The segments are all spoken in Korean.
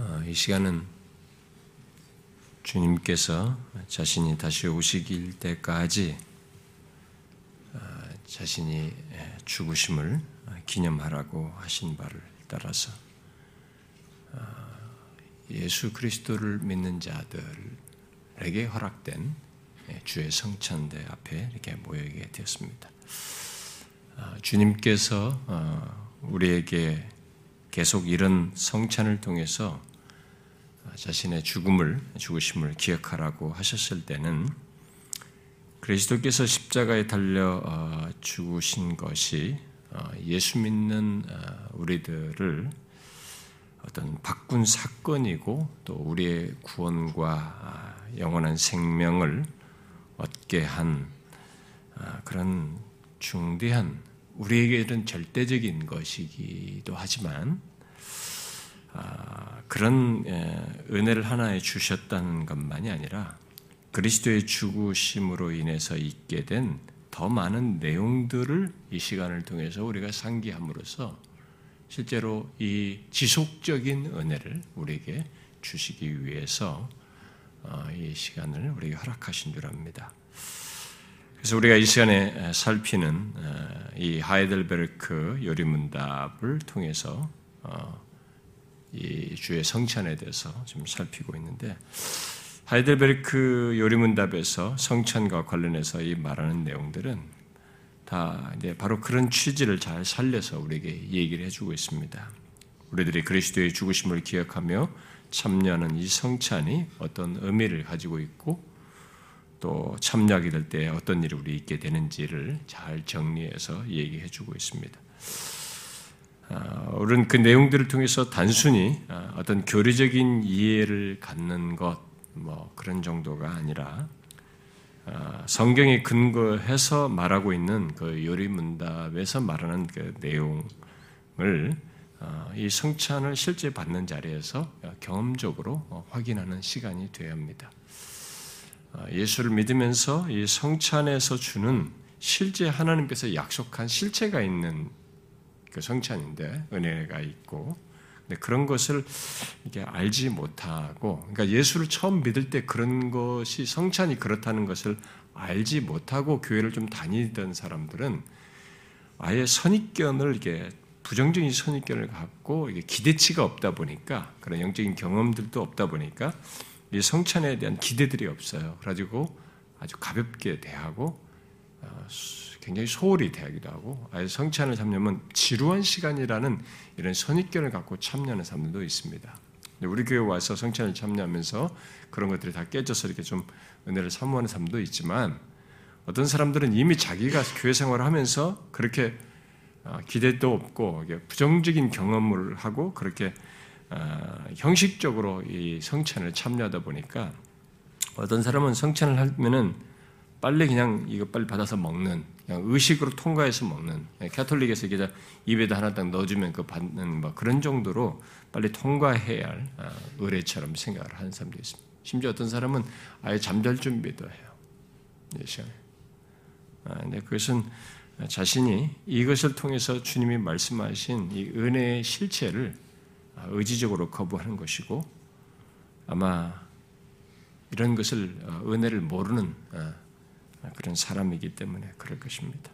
어, 이 시간은 주님께서 자신이 다시 오시길 때까지 어, 자신이 죽으심을 기념하라고 하신 바를 따라서 어, 예수 그리스도를 믿는 자들에게 허락된 주의 성찬대 앞에 이렇게 모이게 되었습니다. 주님께서 우리에게 계속 이런 성찬을 통해서 자신의 죽음을 죽으심을 기억하라고 하셨을 때는 그리스도께서 십자가에 달려 어, 죽으신 것이 어, 예수 믿는 어, 우리들을 어떤 바꾼 사건이고 또 우리의 구원과 영원한 생명을 얻게 한 그런 중대한 우리에게는 절대적인 것이기도 하지만 아, 그런 예, 은혜를 하나에 주셨다는 것만이 아니라 그리스도의 죽으심으로 인해서 있게 된 더 많은 내용들을 이 시간을 통해서 우리가 상기함으로써 실제로 이 지속적인 은혜를 우리에게 주시기 위해서 어, 이 시간을 우리에게 허락하신 줄 압니다. 그래서 우리가 이 시간에 살피는 이 하이델베르크 요리문답을 통해서 어, 이 주의 성찬에 대해서 좀 살피고 있는데 하이델베르크 요리문답에서 성찬과 관련해서 이 말하는 내용들은 다 이제 바로 그런 취지를 잘 살려서 우리에게 얘기를 해주고 있습니다. 우리들이 그리스도의 죽으심을 기억하며 참여하는 이 성찬이 어떤 의미를 가지고 있고 또 참여하게 될 때 어떤 일이 우리 있게 되는지를 잘 정리해서 얘기해주고 있습니다. 아, 우리는 그 내용들을 통해서 단순히 아, 어떤 교리적인 이해를 갖는 것, 뭐 그런 정도가 아니라 아, 성경에 근거해서 말하고 있는 그 요리문답에서 말하는 그 내용을 이 성찬을 실제 받는 자리에서 경험적으로 어, 확인하는 시간이 되어야 합니다. 예수를 믿으면서 이 성찬에서 주는 실제 하나님께서 약속한 실체가 있는 그 성찬인데 은혜가 있고 근데 그런 것을 이게 알지 못하고 그러니까 예수를 처음 믿을 때 그런 것이 성찬이 그렇다는 것을 알지 못하고 교회를 좀 다니던 사람들은 아예 선입견을 이게 부정적인 선입견을 갖고 이게 기대치가 없다 보니까 그런 영적인 경험들도 없다 보니까 이 성찬에 대한 기대들이 없어요. 그래가지고 아주 가볍게 대하고 어, 굉장히 소홀히 대하기도 하고 아예 성찬을 참여하면 지루한 시간이라는 이런 선입견을 갖고 참여하는 사람들도 있습니다. 우리 교회 와서 성찬을 참여하면서 그런 것들이 다 깨져서 이렇게 좀 은혜를 사모하는 사람도 있지만 어떤 사람들은 이미 자기가 교회 생활을 하면서 그렇게 어, 기대도 없고 부정적인 경험을 하고 그렇게 어, 형식적으로 이 성찬을 참여하다 보니까 어떤 사람은 성찬을 하면은 빨리 그냥 이거 빨리 받아서 먹는 그냥 의식으로 통과해서 먹는 캐톨릭에서 이게 입에다 하나 딱 넣어주면 그 받는 뭐 그런 정도로 빨리 통과해야 할 어, 의뢰처럼 생각을 하는 사람도 있습니다. 심지어 어떤 사람은 아예 잠잘 준비도 해요. 이 시간에. 아, 근데 그것은 자신이 이것을 통해서 주님이 말씀하신 이 은혜의 실체를 의지적으로 거부하는 것이고 아마 이런 것을 어, 은혜를 모르는 어, 그런 사람이기 때문에 그럴 것입니다.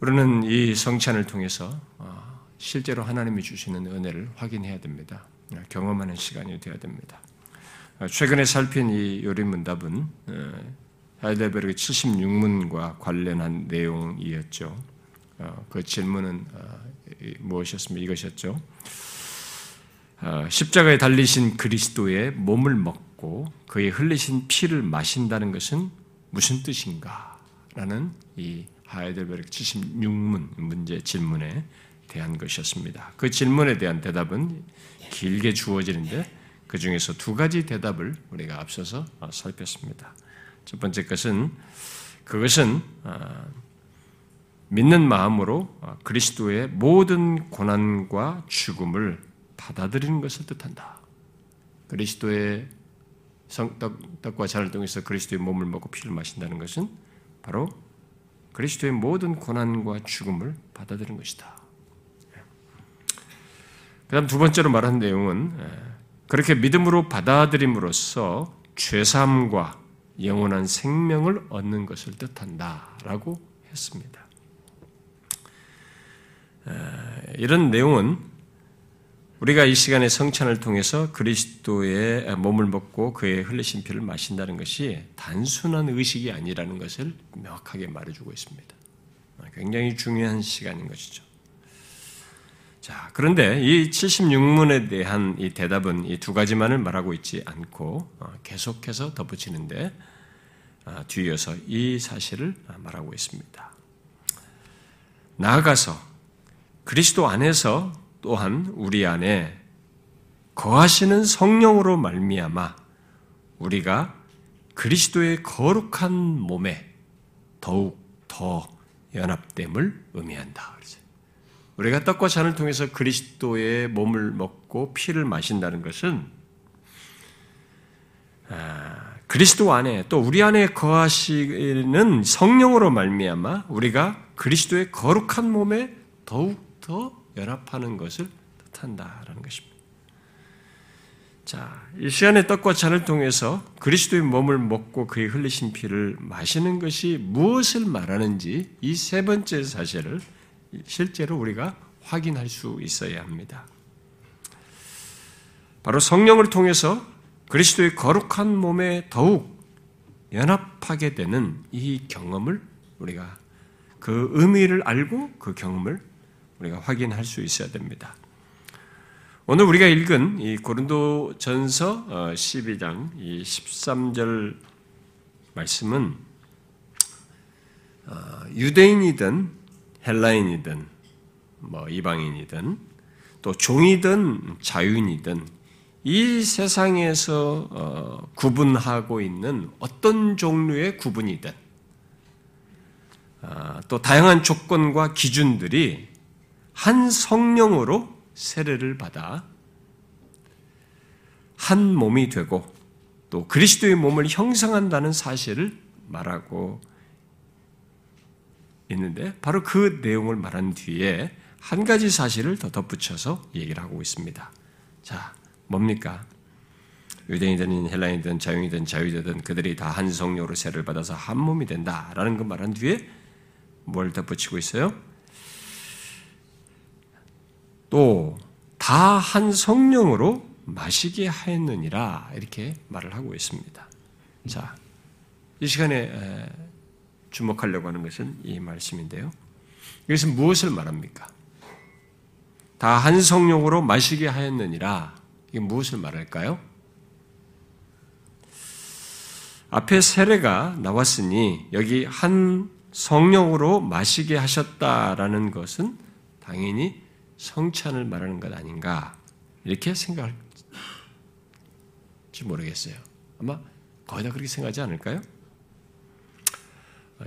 우리는 이 성찬을 통해서 어, 실제로 하나님이 주시는 은혜를 확인해야 됩니다. 경험하는 시간이 되어야 됩니다. 최근에 살핀 이 요리문답은 하이델베르그 76문과 관련한 내용이었죠. 그 질문은 무엇이었습니까? 이것이었죠. 어, 십자가에 달리신 그리스도의 몸을 먹 고 그의 흘리신 피를 마신다는 것은 무슨 뜻인가? 라는 이 하이델베르크 76문 문제 질문에 대한 것이었습니다. 그 질문에 대한 대답은 길게 주어지는데 그 중에서 두 가지 대답을 우리가 앞서서 살폈습니다. 첫 번째 것은 그것은 어, 믿는 마음으로 그리스도의 모든 고난과 죽음을 받아들이는 것을 뜻한다. 그리스도의 성떡, 떡과 잔을 통해서 그리스도의 몸을 먹고 피를 마신다는 것은 바로 그리스도의 모든 고난과 죽음을 받아들이는 것이다. 그 다음 두 번째로 말한 내용은 그렇게 믿음으로 받아들임으로써 죄사함과 영원한 생명을 얻는 것을 뜻한다라고 했습니다. 이런 내용은 우리가 이 시간에 성찬을 통해서 그리스도의 몸을 먹고 그의 흘리신 피를 마신다는 것이 단순한 의식이 아니라는 것을 명확하게 말해주고 있습니다. 굉장히 중요한 시간인 것이죠. 자, 그런데 이 76문에 대한 이 대답은 이 두 가지만을 말하고 있지 않고 어, 계속해서 덧붙이는데 어, 뒤이어서 이 사실을 말하고 있습니다. 나아가서 그리스도 안에서 또한 우리 안에 거하시는 성령으로 말미암아 우리가 그리스도의 거룩한 몸에 더욱 더 연합됨을 의미한다. 우리가 떡과 잔을 통해서 그리스도의 몸을 먹고 피를 마신다는 것은 아, 그리스도 안에 또 우리 안에 거하시는 성령으로 말미암아 우리가 그리스도의 거룩한 몸에 더욱 더 연합하는 것을 뜻한다라는 것입니다. 자, 이 시간의 떡과 잔을 통해서 그리스도의 몸을 먹고 그의 흘리신 피를 마시는 것이 무엇을 말하는지 이 세 번째 사실을 실제로 우리가 확인할 수 있어야 합니다. 바로 성령을 통해서 그리스도의 거룩한 몸에 더욱 연합하게 되는 이 경험을 우리가 그 의미를 알고 그 경험을 우리가 확인할 수 있어야 됩니다. 오늘 우리가 읽은 이 고린도 전서 12장 어, 이 13절 말씀은 어, 유대인이든 헬라인이든 뭐 이방인이든 또 종이든 자유인이든 이 세상에서 어, 구분하고 있는 어떤 종류의 구분이든 또 다양한 조건과 기준들이 한 성령으로 세례를 받아 한 몸이 되고 또 그리스도의 몸을 형성한다는 사실을 말하고 있는데 바로 그 내용을 말한 뒤에 한 가지 사실을 더 덧붙여서 얘기를 하고 있습니다. 자, 뭡니까? 유대인이든 헬라인이든 자유인이든 자유자든 그들이 다 한 성령으로 세를 받아서 한 몸이 된다라는 것 말한 뒤에 뭘 덧붙이고 있어요? 또 다 한 성령으로 마시게 하였느니라 이렇게 말을 하고 있습니다. 자, 이 시간에 주목하려고 하는 것은 이 말씀인데요. 이것은 무엇을 말합니까? 다 한 성령으로 마시게 하였느니라. 이게 무엇을 말할까요? 앞에 세례가 나왔으니 여기 한 성령으로 마시게 하셨다라는 것은 당연히 성찬을 말하는 것 아닌가 이렇게 생각할지 모르겠어요. 아마 거의 다 그렇게 생각하지 않을까요?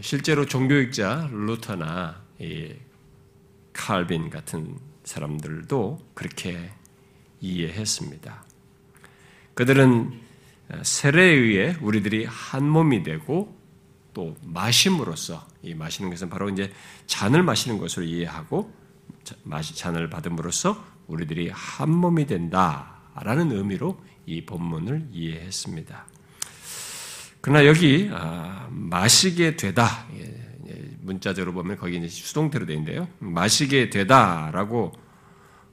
실제로 종교학자 루터나 칼빈 같은 사람들도 그렇게 이해했습니다. 그들은 세례에 의해 우리들이 한 몸이 되고 또 마심으로써 이 마시는 것은 바로 이제 잔을 마시는 것으로 이해하고 잔을 받음으로써 우리들이 한 몸이 된다라는 의미로 이 본문을 이해했습니다. 그러나 여기 아, 마시게 되다 문자적으로 보면 거기 이제 수동태로 되어 있는데요. 마시게 되다라고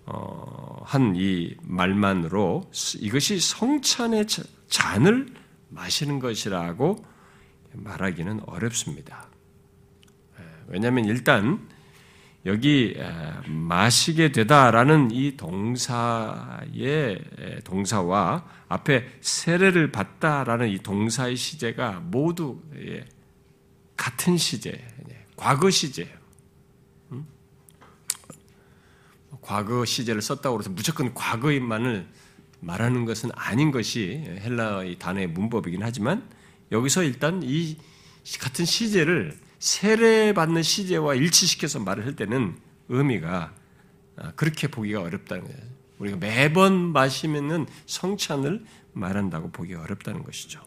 어, 한 이 말만으로 이것이 성찬의 잔을 마시는 것이라고 말하기는 어렵습니다. 예, 왜냐하면 일단 여기 마시게 되다라는 이 동사의 동사와 앞에 세례를 받다라는 이 동사의 시제가 모두 예, 같은 시제, 예, 과거 시제예요. 음? 과거 시제를 썼다고 해서 무조건 과거인만을 말하는 것은 아닌 것이 헬라의 단어의 문법이긴 하지만 여기서 일단 이 같은 시제를 세례받는 시제와 일치시켜서 말을 할 때는 의미가 아, 그렇게 보기가 어렵다는 거예요. 우리가 매번 마시면은 성찬을 말한다고 보기 어렵다는 것이죠.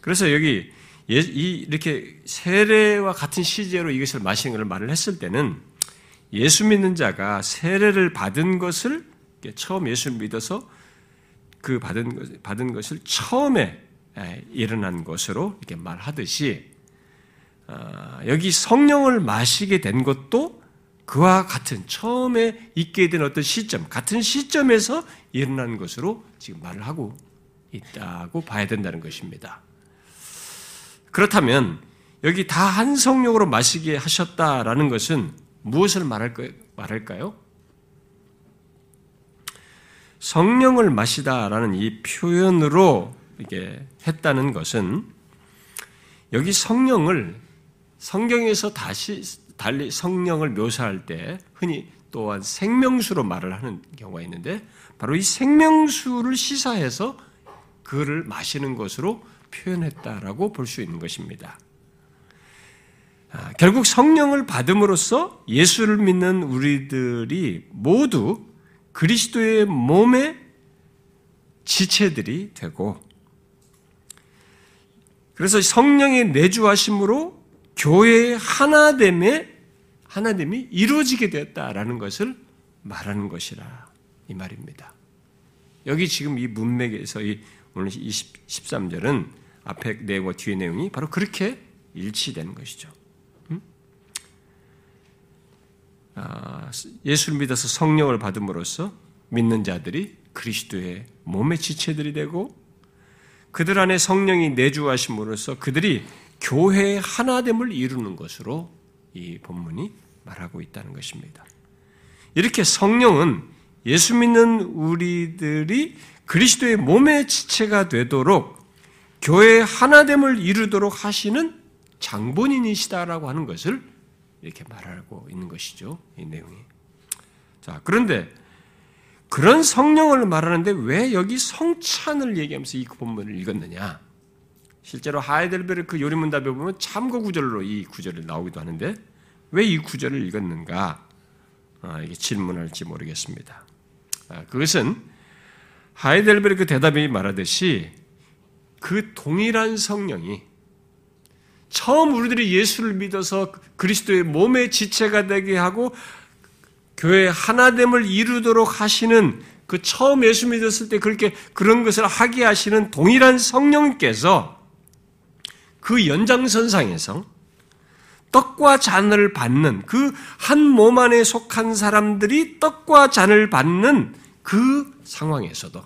그래서 여기 예, 이렇게 세례와 같은 시제로 이것을 마시는 것을 말을 했을 때는 예수 믿는 자가 세례를 받은 것을 처음 예수를 믿어서 그 받은 것을 처음에 일어난 것으로 이렇게 말하듯이 아, 여기 성령을 마시게 된 것도 그와 같은 처음에 있게 된 어떤 시점, 같은 시점에서 일어난 것으로 지금 말을 하고 있다고 봐야 된다는 것입니다. 그렇다면 여기 다 한 성령으로 마시게 하셨다라는 것은 무엇을 말할까요? 성령을 마시다라는 이 표현으로 이게 했다는 것은 여기 성령을 성경에서 다시 달리 성령을 묘사할 때 흔히 또한 생명수로 말을 하는 경우가 있는데 바로 이 생명수를 시사해서 그를 마시는 것으로 표현했다라고 볼 수 있는 것입니다. 아, 결국 성령을 받음으로써 예수를 믿는 우리들이 모두 그리스도의 몸의 지체들이 되고 그래서 성령의 내주하심으로 교회의 하나됨에 하나됨이 이루어지게 되었다라는 것을 말하는 것이라 이 말입니다. 여기 지금 이 문맥에서 이 오늘 20, 13절은 앞에 내용과 뒤의 내용이 바로 그렇게 일치되는 것이죠. 아, 예수를 믿어서 성령을 받음으로써 믿는 자들이 그리스도의 몸의 지체들이 되고 그들 안에 성령이 내주하심으로써 그들이 교회의 하나됨을 이루는 것으로 이 본문이 말하고 있다는 것입니다. 이렇게 성령은 예수 믿는 우리들이 그리스도의 몸의 지체가 되도록 교회의 하나됨을 이루도록 하시는 장본인이시다라고 하는 것을 이렇게 말하고 있는 것이죠. 이 내용이. 자, 그런데 그런 성령을 말하는데 왜 여기 성찬을 얘기하면서 이 본문을 읽었느냐? 실제로 하이델베르크 요리문답에 보면 참고 구절로 이 구절이 나오기도 하는데 왜 이 구절을 읽었는가? 아, 이게 질문할지 모르겠습니다. 아, 그것은 하이델베르크 대답이 말하듯이 그 동일한 성령이 처음 우리들이 예수를 믿어서 그리스도의 몸의 지체가 되게 하고 교회 하나됨을 이루도록 하시는 그 처음 예수 믿었을 때 그렇게 그런 것을 하게 하시는 동일한 성령께서 그 연장선상에서 떡과 잔을 받는 그 한 몸 안에 속한 사람들이 떡과 잔을 받는 그 상황에서도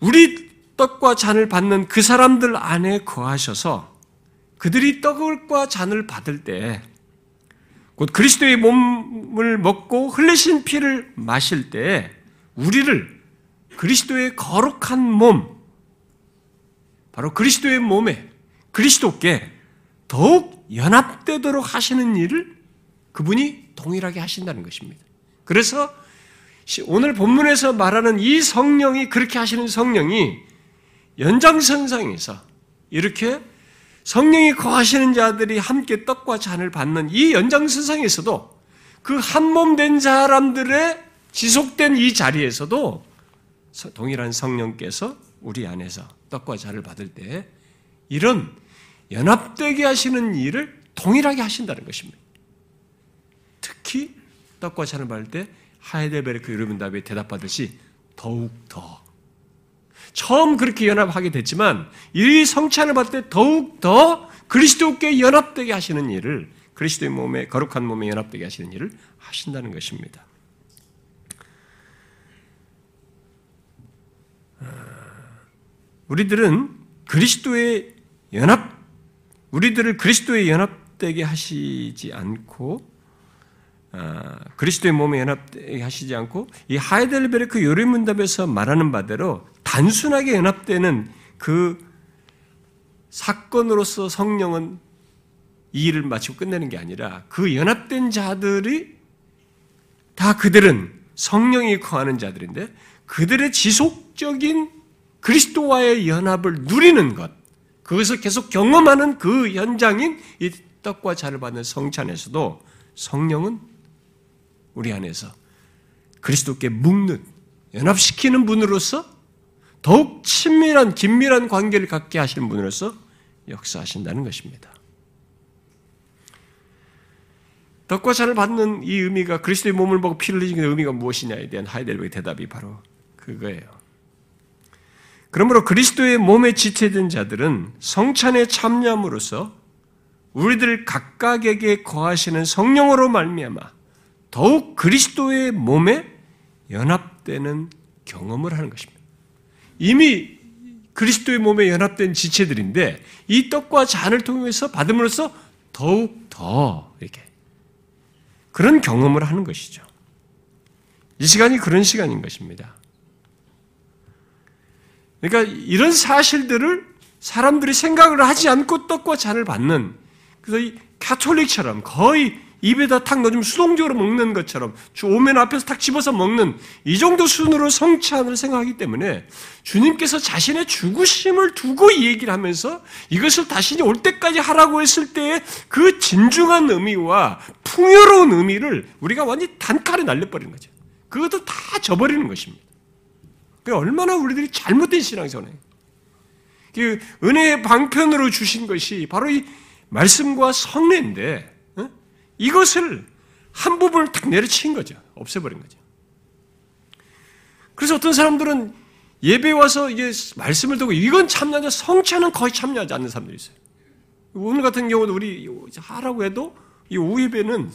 우리 떡과 잔을 받는 그 사람들 안에 거하셔서 그들이 떡과 잔을 받을 때, 곧 그리스도의 몸을 먹고 흘리신 피를 마실 때, 우리를 그리스도의 거룩한 몸, 바로 그리스도의 몸에 그리스도께 더욱 연합되도록 하시는 일을 그분이 동일하게 하신다는 것입니다. 그래서 오늘 본문에서 말하는 이 성령이 그렇게 하시는 성령이 연장선상에서 이렇게 성령이 거하시는 자들이 함께 떡과 잔을 받는 이 연장선상에서도 그 한 몸 된 사람들의 지속된 이 자리에서도 동일한 성령께서 우리 안에서 떡과 잔을 받을 때 이런 연합되게 하시는 일을 동일하게 하신다는 것입니다. 특히 떡과 잔을 받을 때 하이델베르크 유르문답에 대답하듯이 더욱 더 처음 그렇게 연합하게 됐지만 이 성찬을 받을 때 더욱 더 그리스도께 연합되게 하시는 일을 그리스도의 몸에 거룩한 몸에 연합되게 하시는 일을 하신다는 것입니다. 우리들은 그리스도의 연합, 우리들을 그리스도의 연합되게 하시지 않고 아, 그리스도의 몸에 연합되게 하시지 않고 이 하이델베르크 요리문답에서 말하는 바대로 단순하게 연합되는 그 사건으로서 성령은 이 일을 마치고 끝내는 게 아니라 그 연합된 자들이 다 그들은 성령이 거하는 자들인데 그들의 지속적인 그리스도와의 연합을 누리는 것, 그것을 계속 경험하는 그 현장인 이 떡과 잔을 받는 성찬에서도 성령은 우리 안에서 그리스도께 묶는, 연합시키는 분으로서 더욱 친밀한, 긴밀한 관계를 갖게 하시는 분으로서 역사하신다는 것입니다. 떡과 잔을 받는 이 의미가 그리스도의 몸을 먹고 피를 흘리는 의미가 무엇이냐에 대한 하이델ber의 대답이 바로 그거예요. 그러므로 그리스도의 몸에 지체된 자들은 성찬에 참여함으로써 우리들 각각에게 거하시는 성령으로 말미암아 더욱 그리스도의 몸에 연합되는 경험을 하는 것입니다. 이미 그리스도의 몸에 연합된 지체들인데 이 떡과 잔을 통해서 받음으로써 더욱 더 이렇게 그런 경험을 하는 것이죠. 이 시간이 그런 시간인 것입니다. 그러니까 이런 사실들을 사람들이 생각을 하지 않고 떡과 잔을 받는 그래서 이 카톨릭처럼 거의 입에다 탁 넣으면 수동적으로 먹는 것처럼 주 오면 앞에서 탁 집어서 먹는 이 정도 순으로 성찬을 생각하기 때문에 주님께서 자신의 죽으심을 두고 이 얘기를 하면서 이것을 다시 올 때까지 하라고 했을 때의 그 진중한 의미와 풍요로운 의미를 우리가 완전히 단칼에 날려버리는 거죠. 그것도 다 저버리는 것입니다. 얼마나 우리들이 잘못된 신앙생활이에요. 그 은혜의 방편으로 주신 것이 바로 이 말씀과 성례인데 이것을 한 부분을 탁 내려친 거죠. 없애버린 거죠. 그래서 어떤 사람들은 예배 와서 이게 말씀을 듣고 이건 참여하자 성찬은 거의 참여하지 않는 사람들이 있어요. 오늘 같은 경우도 우리 하라고 해도 이 오예배는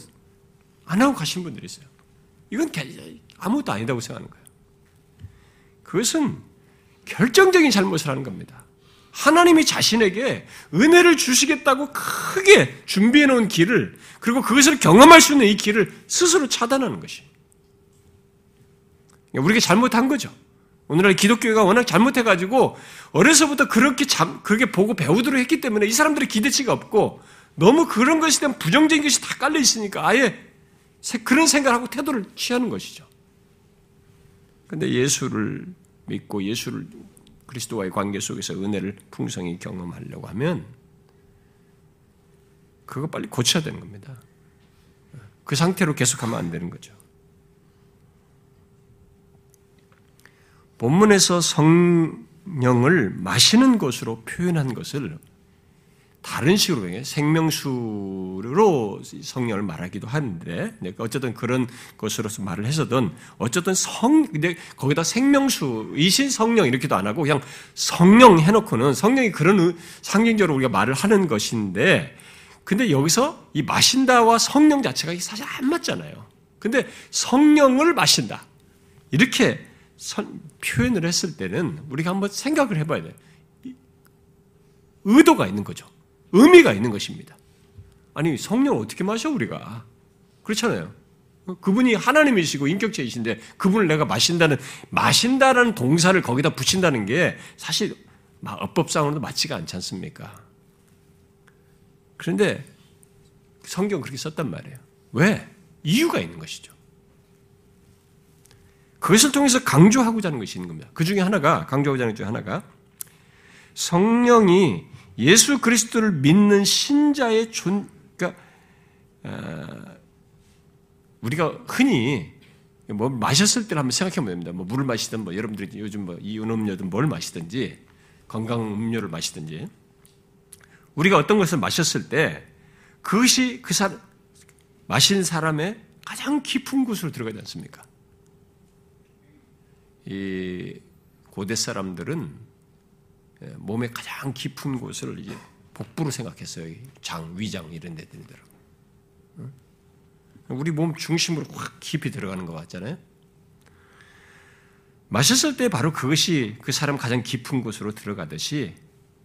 안 하고 가신 분들이 있어요. 이건 아무것도 아니다고 생각하는 거예요. 그것은 결정적인 잘못을 하는 겁니다. 하나님이 자신에게 은혜를 주시겠다고 크게 준비해 놓은 길을 그리고 그것을 경험할 수 있는 이 길을 스스로 차단하는 것이. 우리가 잘못한 거죠. 오늘날 기독교가 워낙 잘못해가지고 어려서부터 그렇게 잠, 그렇게 보고 배우도록 했기 때문에 이 사람들의 기대치가 없고 너무 그런 것에 대한 부정적인 것이 다 깔려 있으니까 아예 그런 생각하고 태도를 취하는 것이죠. 근데 예수를 믿고 예수를 그리스도와의 관계 속에서 은혜를 풍성히 경험하려고 하면 그거 빨리 고쳐야 되는 겁니다. 그 상태로 계속하면 안 되는 거죠. 본문에서 성령을 마시는 것으로 표현한 것을 다른 식으로 생명수로 성령을 말하기도 하는데 네, 어쨌든 그런 것으로서 말을 해서든 어쨌든 성 근데 거기다 생명수 이신 성령 이렇게도 안 하고 그냥 성령 해놓고는 성령이 그런 상징적으로 우리가 말을 하는 것인데 근데 여기서 이 마신다와 성령 자체가 사실 안 맞잖아요. 근데 성령을 마신다 이렇게 표현을 했을 때는 우리가 한번 생각을 해봐야 돼요. 의도가 있는 거죠. 의미가 있는 것입니다. 아니, 성령을 어떻게 마셔, 우리가? 그렇잖아요. 그분이 하나님이시고 인격체이신데 그분을 내가 마신다는, 마신다라는 동사를 거기다 붙인다는 게 사실 어법상으로도 맞지가 않지 않습니까? 그런데 성경 그렇게 썼단 말이에요. 왜? 이유가 있는 것이죠. 그것을 통해서 강조하고자 하는 것이 있는 겁니다. 그 중에 하나가, 강조하고자 하는 것 중에 하나가 성령이 예수 그리스도를 믿는 신자의 존, 그러니까 어, 우리가 흔히 뭐 마셨을 때를 한번 생각해 보면 됩니다. 뭐 물을 마시든 뭐 여러분들이 요즘 뭐 이온 음료든 뭘 마시든지 건강 음료를 마시든지 우리가 어떤 것을 마셨을 때 그것이 그 사람 마신 사람의 가장 깊은 곳으로 들어가지 않습니까? 이 고대 사람들은 예, 몸의 가장 깊은 곳을 이제 복부로 생각했어요. 장, 위장 이런 데들이더라고. 우리 몸 중심으로 확 깊이 들어가는 것 같잖아요. 마셨을 때 바로 그것이 그 사람 가장 깊은 곳으로 들어가듯이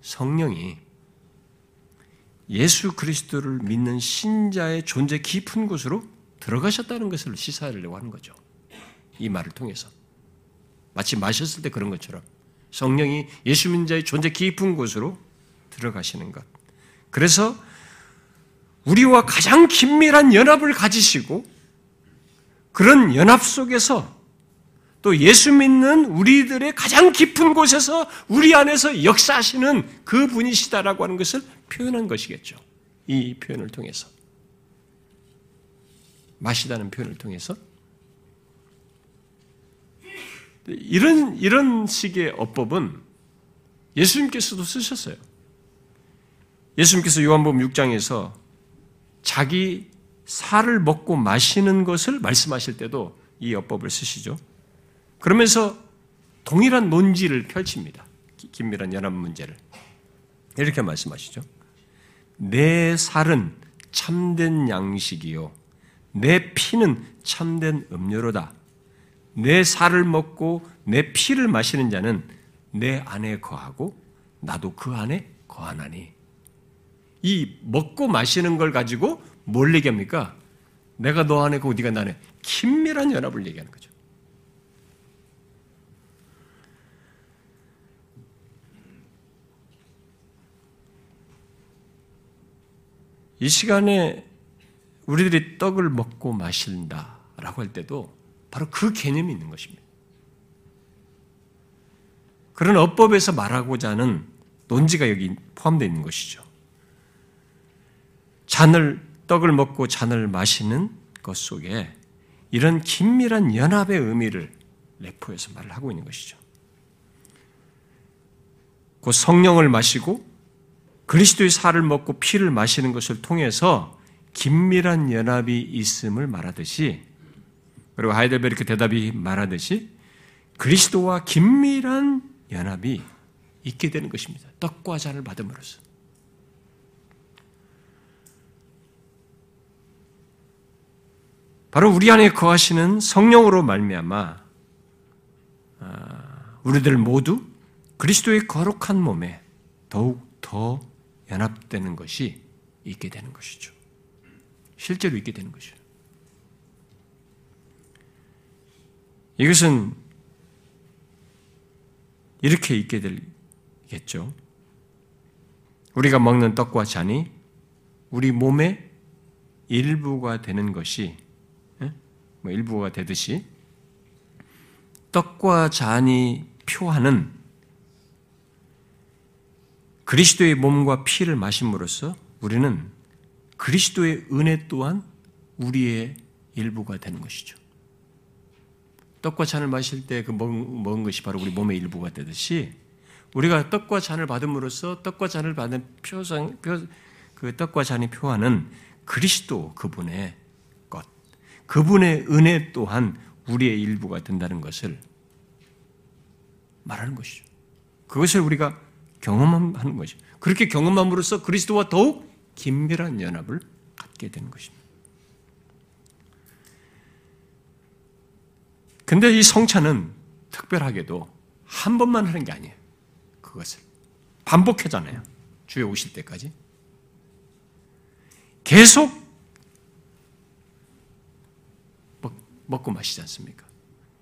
성령이 예수 그리스도를 믿는 신자의 존재 깊은 곳으로 들어가셨다는 것을 시사하려고 하는 거죠. 이 말을 통해서. 마치 마셨을 때 그런 것처럼. 성령이 예수 민자의 존재 깊은 곳으로 들어가시는 것. 그래서 우리와 가장 긴밀한 연합을 가지시고 그런 연합 속에서 또 예수 믿는 우리들의 가장 깊은 곳에서 우리 안에서 역사하시는 그 분이시다라고 하는 것을 표현한 것이겠죠. 이 표현을 통해서. 마시다는 표현을 통해서 이런, 이런 식의 어법은 예수님께서도 쓰셨어요. 예수님께서 요한복음 6장에서 자기 살을 먹고 마시는 것을 말씀하실 때도 이 여법을 쓰시죠. 그러면서 동일한 논지를 펼칩니다. 긴밀한 연합 문제를. 이렇게 말씀하시죠. 내 살은 참된 양식이요. 내 피는 참된 음료로다. 내 살을 먹고 내 피를 마시는 자는 내 안에 거하고 나도 그 안에 거하나니. 이 먹고 마시는 걸 가지고 뭘 얘기합니까? 내가 너 안에 고 네가 나 안에 긴밀한 연합을 얘기하는 거죠. 이 시간에 우리들이 떡을 먹고 마신다라고 할 때도 바로 그 개념이 있는 것입니다. 그런 어법에서 말하고자 하는 논지가 여기 포함되어 있는 것이죠. 잔을 떡을 먹고 잔을 마시는 것 속에 이런 긴밀한 연합의 의미를 내포해서 말을 하고 있는 것이죠. 그 성령을 마시고 그리스도의 살을 먹고 피를 마시는 것을 통해서 긴밀한 연합이 있음을 말하듯이 그리고 하이델베르크 대답이 말하듯이 그리스도와 긴밀한 연합이 있게 되는 것입니다. 떡과 잔을 받음으로써. 바로 우리 안에 거하시는 성령으로 말미암아 아, 우리들 모두 그리스도의 거룩한 몸에 더욱 더 연합되는 것이 있게 되는 것이죠. 실제로 있게 되는 것이죠. 이것은 이렇게 있게 되겠죠. 우리가 먹는 떡과 잔이 우리 몸의 일부가 되는 것이 뭐 일부가 되듯이 떡과 잔이 표하는 그리스도의 몸과 피를 마심으로써 우리는 그리스도의 은혜 또한 우리의 일부가 되는 것이죠. 떡과 잔을 마실 때 그 먹은 것이 바로 우리 몸의 일부가 되듯이 우리가 떡과 잔을 받음으로써 떡과 잔을 받은 표상, 그 떡과 잔이 표하는 그리스도 그분의 그분의 은혜 또한 우리의 일부가 된다는 것을 말하는 것이죠. 그것을 우리가 경험하는 것이죠. 그렇게 경험함으로써 그리스도와 더욱 긴밀한 연합을 갖게 되는 것입니다. 근데 이 성찬은 특별하게도 한 번만 하는 게 아니에요. 그것을. 반복하잖아요. 주에 오실 때까지. 계속 먹 고 마시지 않습니까?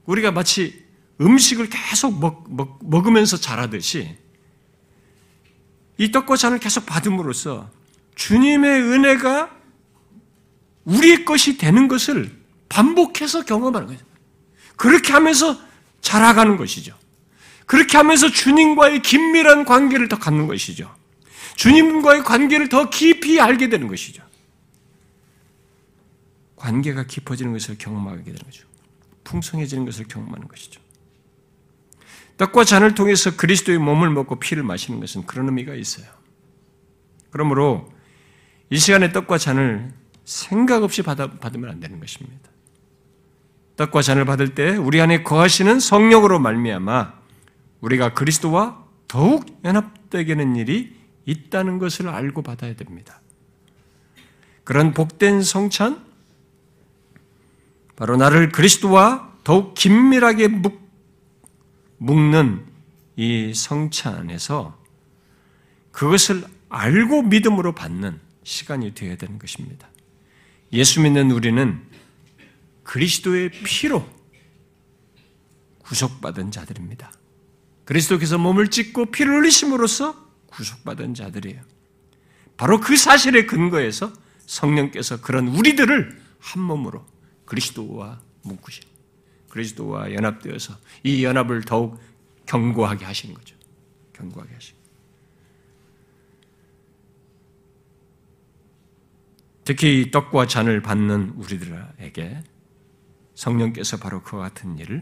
우리가 마치 음식을 계속 먹, 먹, 먹으면서 자라듯이 이 떡과 잔을 계속 받음으로써 주님의 은혜가 우리의 것이 되는 것을 반복해서 경험하는 거죠. 그렇게 하면서 자라가는 것이죠. 그렇게 하면서 주님과의 긴밀한 관계를 더 갖는 것이죠. 주님과의 관계를 더 깊이 알게 되는 것이죠. 관계가 깊어지는 것을 경험하게 되는 거죠. 풍성해지는 것을 경험하는 것이죠. 떡과 잔을 통해서 그리스도의 몸을 먹고 피를 마시는 것은 그런 의미가 있어요. 그러므로 이 시간에 떡과 잔을 생각 없이 받으면 안 되는 것입니다. 떡과 잔을 받을 때 우리 안에 거하시는 성령으로 말미암아 우리가 그리스도와 더욱 연합되게 는 일이 있다는 것을 알고 받아야 됩니다. 그런 복된 성찬, 바로 나를 그리스도와 더욱 긴밀하게 묶는 이 성찬에서 그것을 알고 믿음으로 받는 시간이 되어야 되는 것입니다. 예수 믿는 우리는 그리스도의 피로 구속받은 자들입니다. 그리스도께서 몸을 찢고 피를 흘리심으로써 구속받은 자들이에요. 바로 그 사실에 근거해서 성령께서 그런 우리들을 한 몸으로 그리스도와 묶으신 그리스도와 연합되어서 이 연합을 더욱 견고하게 하시는 거죠. 견고하게 하시고. 특히 떡과 잔을 받는 우리들에게 성령께서 바로 그와 같은 일을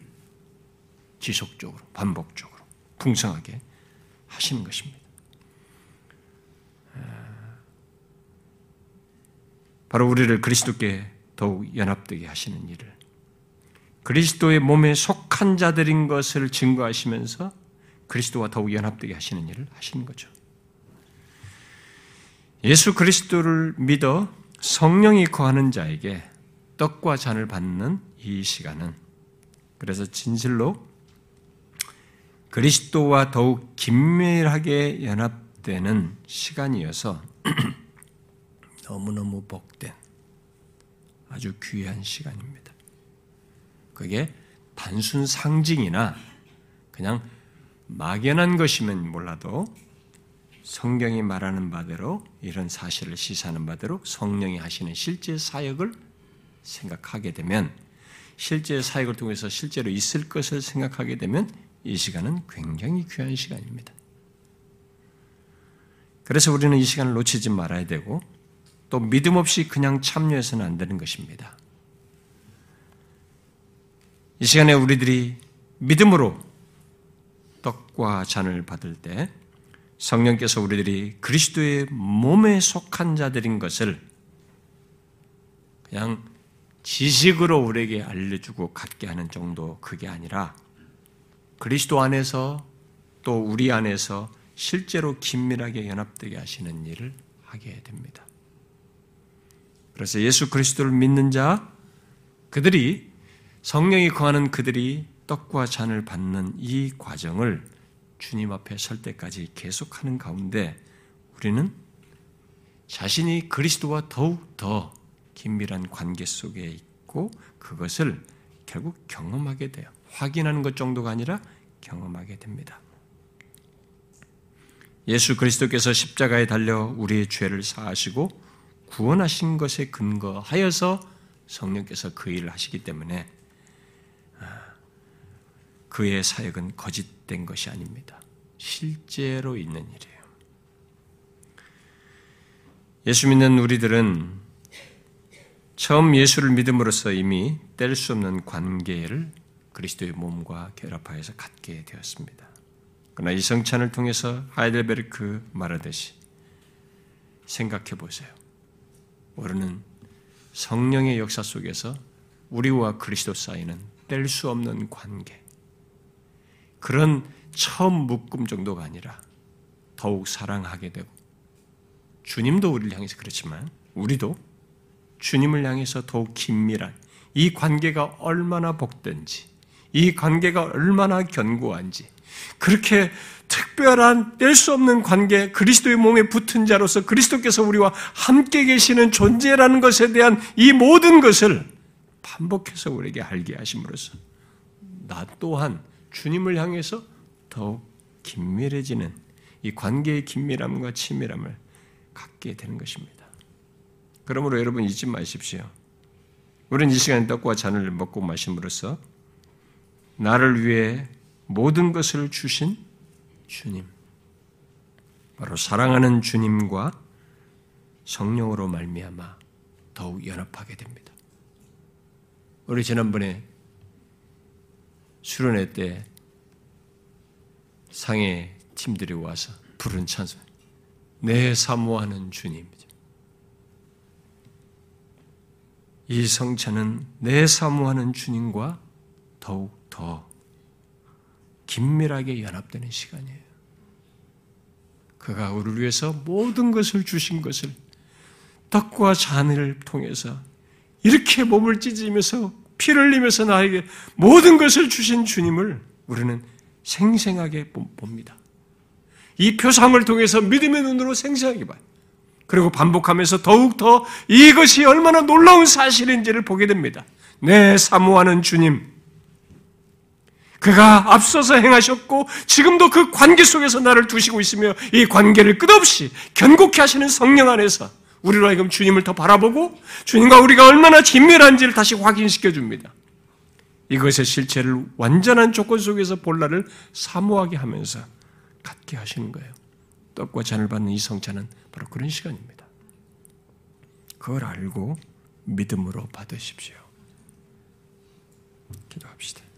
지속적으로, 반복적으로, 풍성하게 하시는 것입니다. 바로 우리를 그리스도께 더욱 연합되게 하시는 일을 그리스도의 몸에 속한 자들인 것을 증거하시면서 그리스도와 더욱 연합되게 하시는 일을 하시는 거죠. 예수 그리스도를 믿어 성령이 거하는 자에게 떡과 잔을 받는 이 시간은 그래서 진실로 그리스도와 더욱 긴밀하게 연합되는 시간이어서 너무너무 복된 아주 귀한 시간입니다. 그게 단순 상징이나 그냥 막연한 것이면 몰라도 성경이 말하는 바대로 이런 사실을 시사하는 바대로 성령이 하시는 실제 사역을 생각하게 되면 실제 사역을 통해서 실제로 있을 것을 생각하게 되면 이 시간은 굉장히 귀한 시간입니다. 그래서 우리는 이 시간을 놓치지 말아야 되고 또 믿음 없이 그냥 참여해서는 안 되는 것입니다. 이 시간에 우리들이 믿음으로 떡과 잔을 받을 때 성령께서 우리들이 그리스도의 몸에 속한 자들인 것을 그냥 지식으로 우리에게 알려주고 갖게 하는 정도 그게 아니라 그리스도 안에서 또 우리 안에서 실제로 긴밀하게 연합되게 하시는 일을 하게 됩니다. 그래서 예수 그리스도를 믿는 자, 그들이 성령이 거하는 그들이 떡과 잔을 받는 이 과정을 주님 앞에 설 때까지 계속하는 가운데 우리는 자신이 그리스도와 더욱 더 긴밀한 관계 속에 있고 그것을 결국 경험하게 돼요. 확인하는 것 정도가 아니라 경험하게 됩니다. 예수 그리스도께서 십자가에 달려 우리의 죄를 사하시고 구원하신 것에 근거하여서 성령께서 그 일을 하시기 때문에 아, 그의 사역은 거짓된 것이 아닙니다. 실제로 있는 일이에요. 예수 믿는 우리들은 처음 예수를 믿음으로써 이미 뗄 수 없는 관계를 그리스도의 몸과 결합하여서 갖게 되었습니다. 그러나 이 성찬을 통해서 하이델베르크 말하듯이 생각해 보세요. 우리는 성령의 역사 속에서 우리와 그리스도 사이는 뗄 수 없는 관계. 그런 처음 묶음 정도가 아니라 더욱 사랑하게 되고 주님도 우리를 향해서 그렇지만 우리도 주님을 향해서 더욱 긴밀한 이 관계가 얼마나 복된지 이 관계가 얼마나 견고한지 그렇게 특별한 뗄 수 없는 관계, 그리스도의 몸에 붙은 자로서 그리스도께서 우리와 함께 계시는 존재라는 것에 대한 이 모든 것을 반복해서 우리에게 알게 하심으로써 나 또한 주님을 향해서 더욱 긴밀해지는 이 관계의 긴밀함과 친밀함을 갖게 되는 것입니다. 그러므로 여러분 잊지 마십시오. 우리는 이 시간에 떡과 잔을 먹고 마심으로써 나를 위해 모든 것을 주신 주님, 바로 사랑하는 주님과 성령으로 말미암아 더욱 연합하게 됩니다. 우리 지난번에 수련회 때 상해 팀들이 와서 부른 찬송, 내 사모하는 주님 이 성찬은 내 사모하는 주님과 더욱 더 긴밀하게 연합되는 시간이에요. 그가 우리를 위해서 모든 것을 주신 것을 떡과 잔을 통해서 이렇게 몸을 찢으면서 피를 흘리면서 나에게 모든 것을 주신 주님을 우리는 생생하게 봅니다. 이 표상을 통해서 믿음의 눈으로 생생하게 봐요. 그리고 반복하면서 더욱더 이것이 얼마나 놀라운 사실인지를 보게 됩니다. 내 사모하는 주님, 그가 앞서서 행하셨고 지금도 그 관계 속에서 나를 두시고 있으며 이 관계를 끝없이 견고케 하시는 성령 안에서 우리로 하여금 주님을 더 바라보고 주님과 우리가 얼마나 긴밀한지를 다시 확인시켜 줍니다. 이것의 실체를 완전한 조건 속에서 볼날을 사모하게 하면서 갖게 하시는 거예요. 떡과 잔을 받는 이 성찬은 바로 그런 시간입니다. 그걸 알고 믿음으로 받으십시오. 기도합시다.